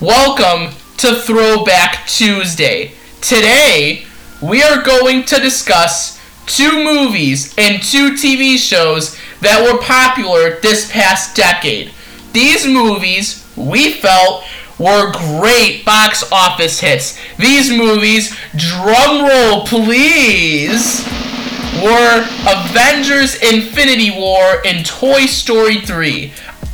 Welcome to Throwback Tuesday. Today, we are going to discuss two movies and two TV shows that were popular this past decade. These movies, we felt, were great box office hits. These movies, drum roll please, were Avengers Infinity War and Toy Story 3.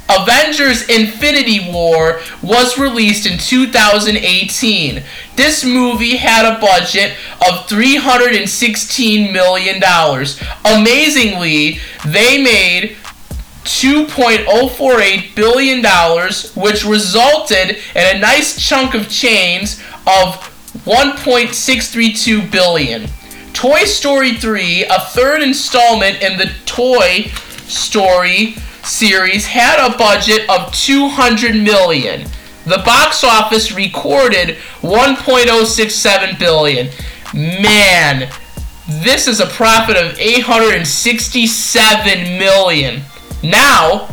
Avengers Infinity War was released in 2018. This movie had a budget of $316 million. Amazingly, they made $2.048 billion, which resulted in a nice chunk of chains of 1.632 billion. Toy Story 3, a third installment in the Toy Story series, had a budget of 200 million. The box office recorded 1.067 billion. Man, this is a profit of 867 million. Now,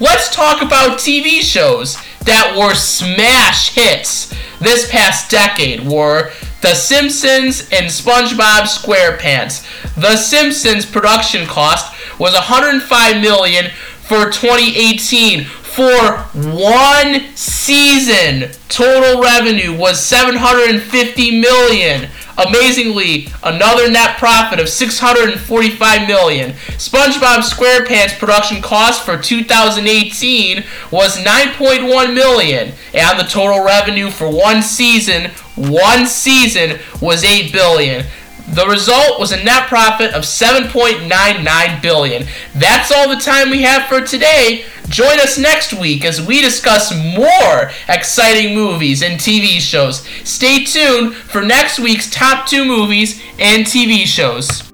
let's talk about TV shows that were smash hits this past decade were The Simpsons and SpongeBob SquarePants. The Simpsons production cost was 105 million for 2018 for one season. Total revenue was 750 million. Amazingly, another net profit of 645 million. SpongeBob SquarePants production cost for 2018 was 9.1 million, and the total revenue for one season, one season was 8 billion. The result was a net profit of 7.99 billion. That's all the time we have for today. Join us next week as we discuss more exciting movies and TV shows. Stay tuned for next week's top 2 movies and TV shows.